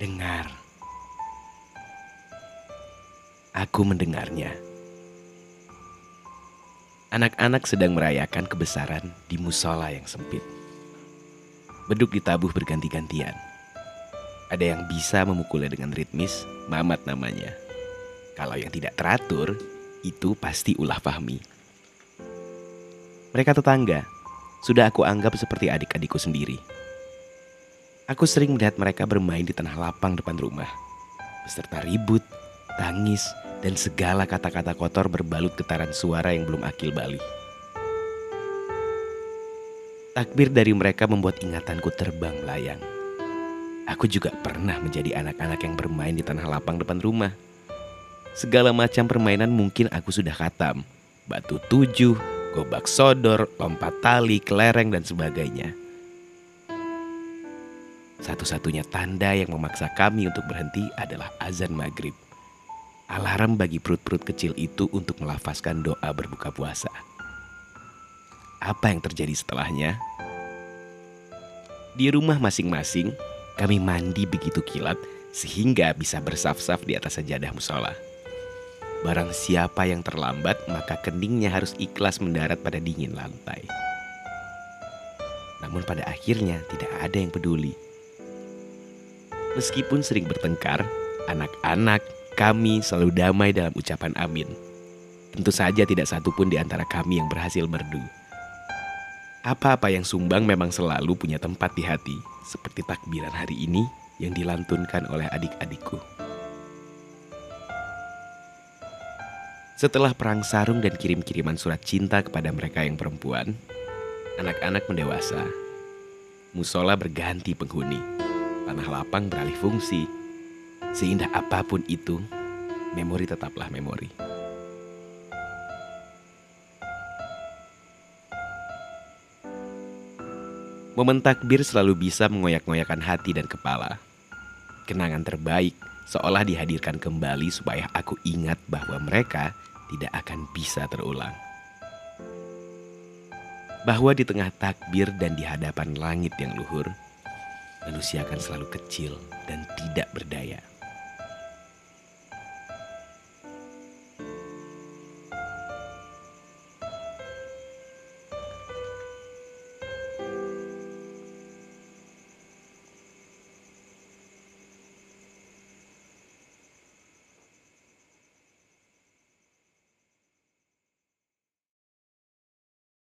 Dengar. Aku mendengarnya. Anak-anak sedang merayakan kebesaran di musola yang sempit. Beduk ditabuh berganti-gantian. Ada yang bisa memukulnya dengan ritmis, Mamat namanya. Kalau yang tidak teratur, itu pasti ulah Fahmi. Mereka tetangga, sudah aku anggap seperti adik-adikku sendiri. Aku sering melihat mereka bermain di tanah lapang depan rumah, beserta ribut, tangis, dan segala kata-kata kotor berbalut getaran suara yang belum akil balik. Takbir dari mereka membuat ingatanku terbang melayang. Aku juga pernah menjadi anak-anak yang bermain di tanah lapang depan rumah. Segala macam permainan mungkin aku sudah katam. Batu tujuh, gobak sodor, lompat tali, kelereng, dan sebagainya. Satu-satunya tanda yang memaksa kami untuk berhenti adalah azan maghrib. Alarm bagi perut-perut kecil itu untuk melafazkan doa berbuka puasa. Apa yang terjadi setelahnya? Di rumah masing-masing, kami mandi begitu kilat sehingga bisa bersaf-saf di atas sajadah musola. Barang siapa yang terlambat, maka keningnya harus ikhlas mendarat pada dingin lantai. Namun pada akhirnya tidak ada yang peduli. Meskipun sering bertengkar, anak-anak kami selalu damai dalam ucapan amin. Tentu saja tidak satu pun di antara kami yang berhasil merdu. Apa-apa yang sumbang memang selalu punya tempat di hati, seperti takbiran hari ini yang dilantunkan oleh adik-adikku. Setelah perang sarung dan kirim-kiriman surat cinta kepada mereka yang perempuan, anak-anak mendewasa. Musola berganti penghuni, tanah lapang beralih fungsi. Seindah apa pun itu, memori tetaplah memori. Momen takbir selalu bisa mengoyak-ngoyakan hati dan kepala. Kenangan terbaik seolah dihadirkan kembali supaya aku ingat bahwa mereka tidak akan bisa terulang. Bahwa di tengah takbir dan di hadapan langit yang luhur, manusia akan selalu kecil dan tidak berdaya.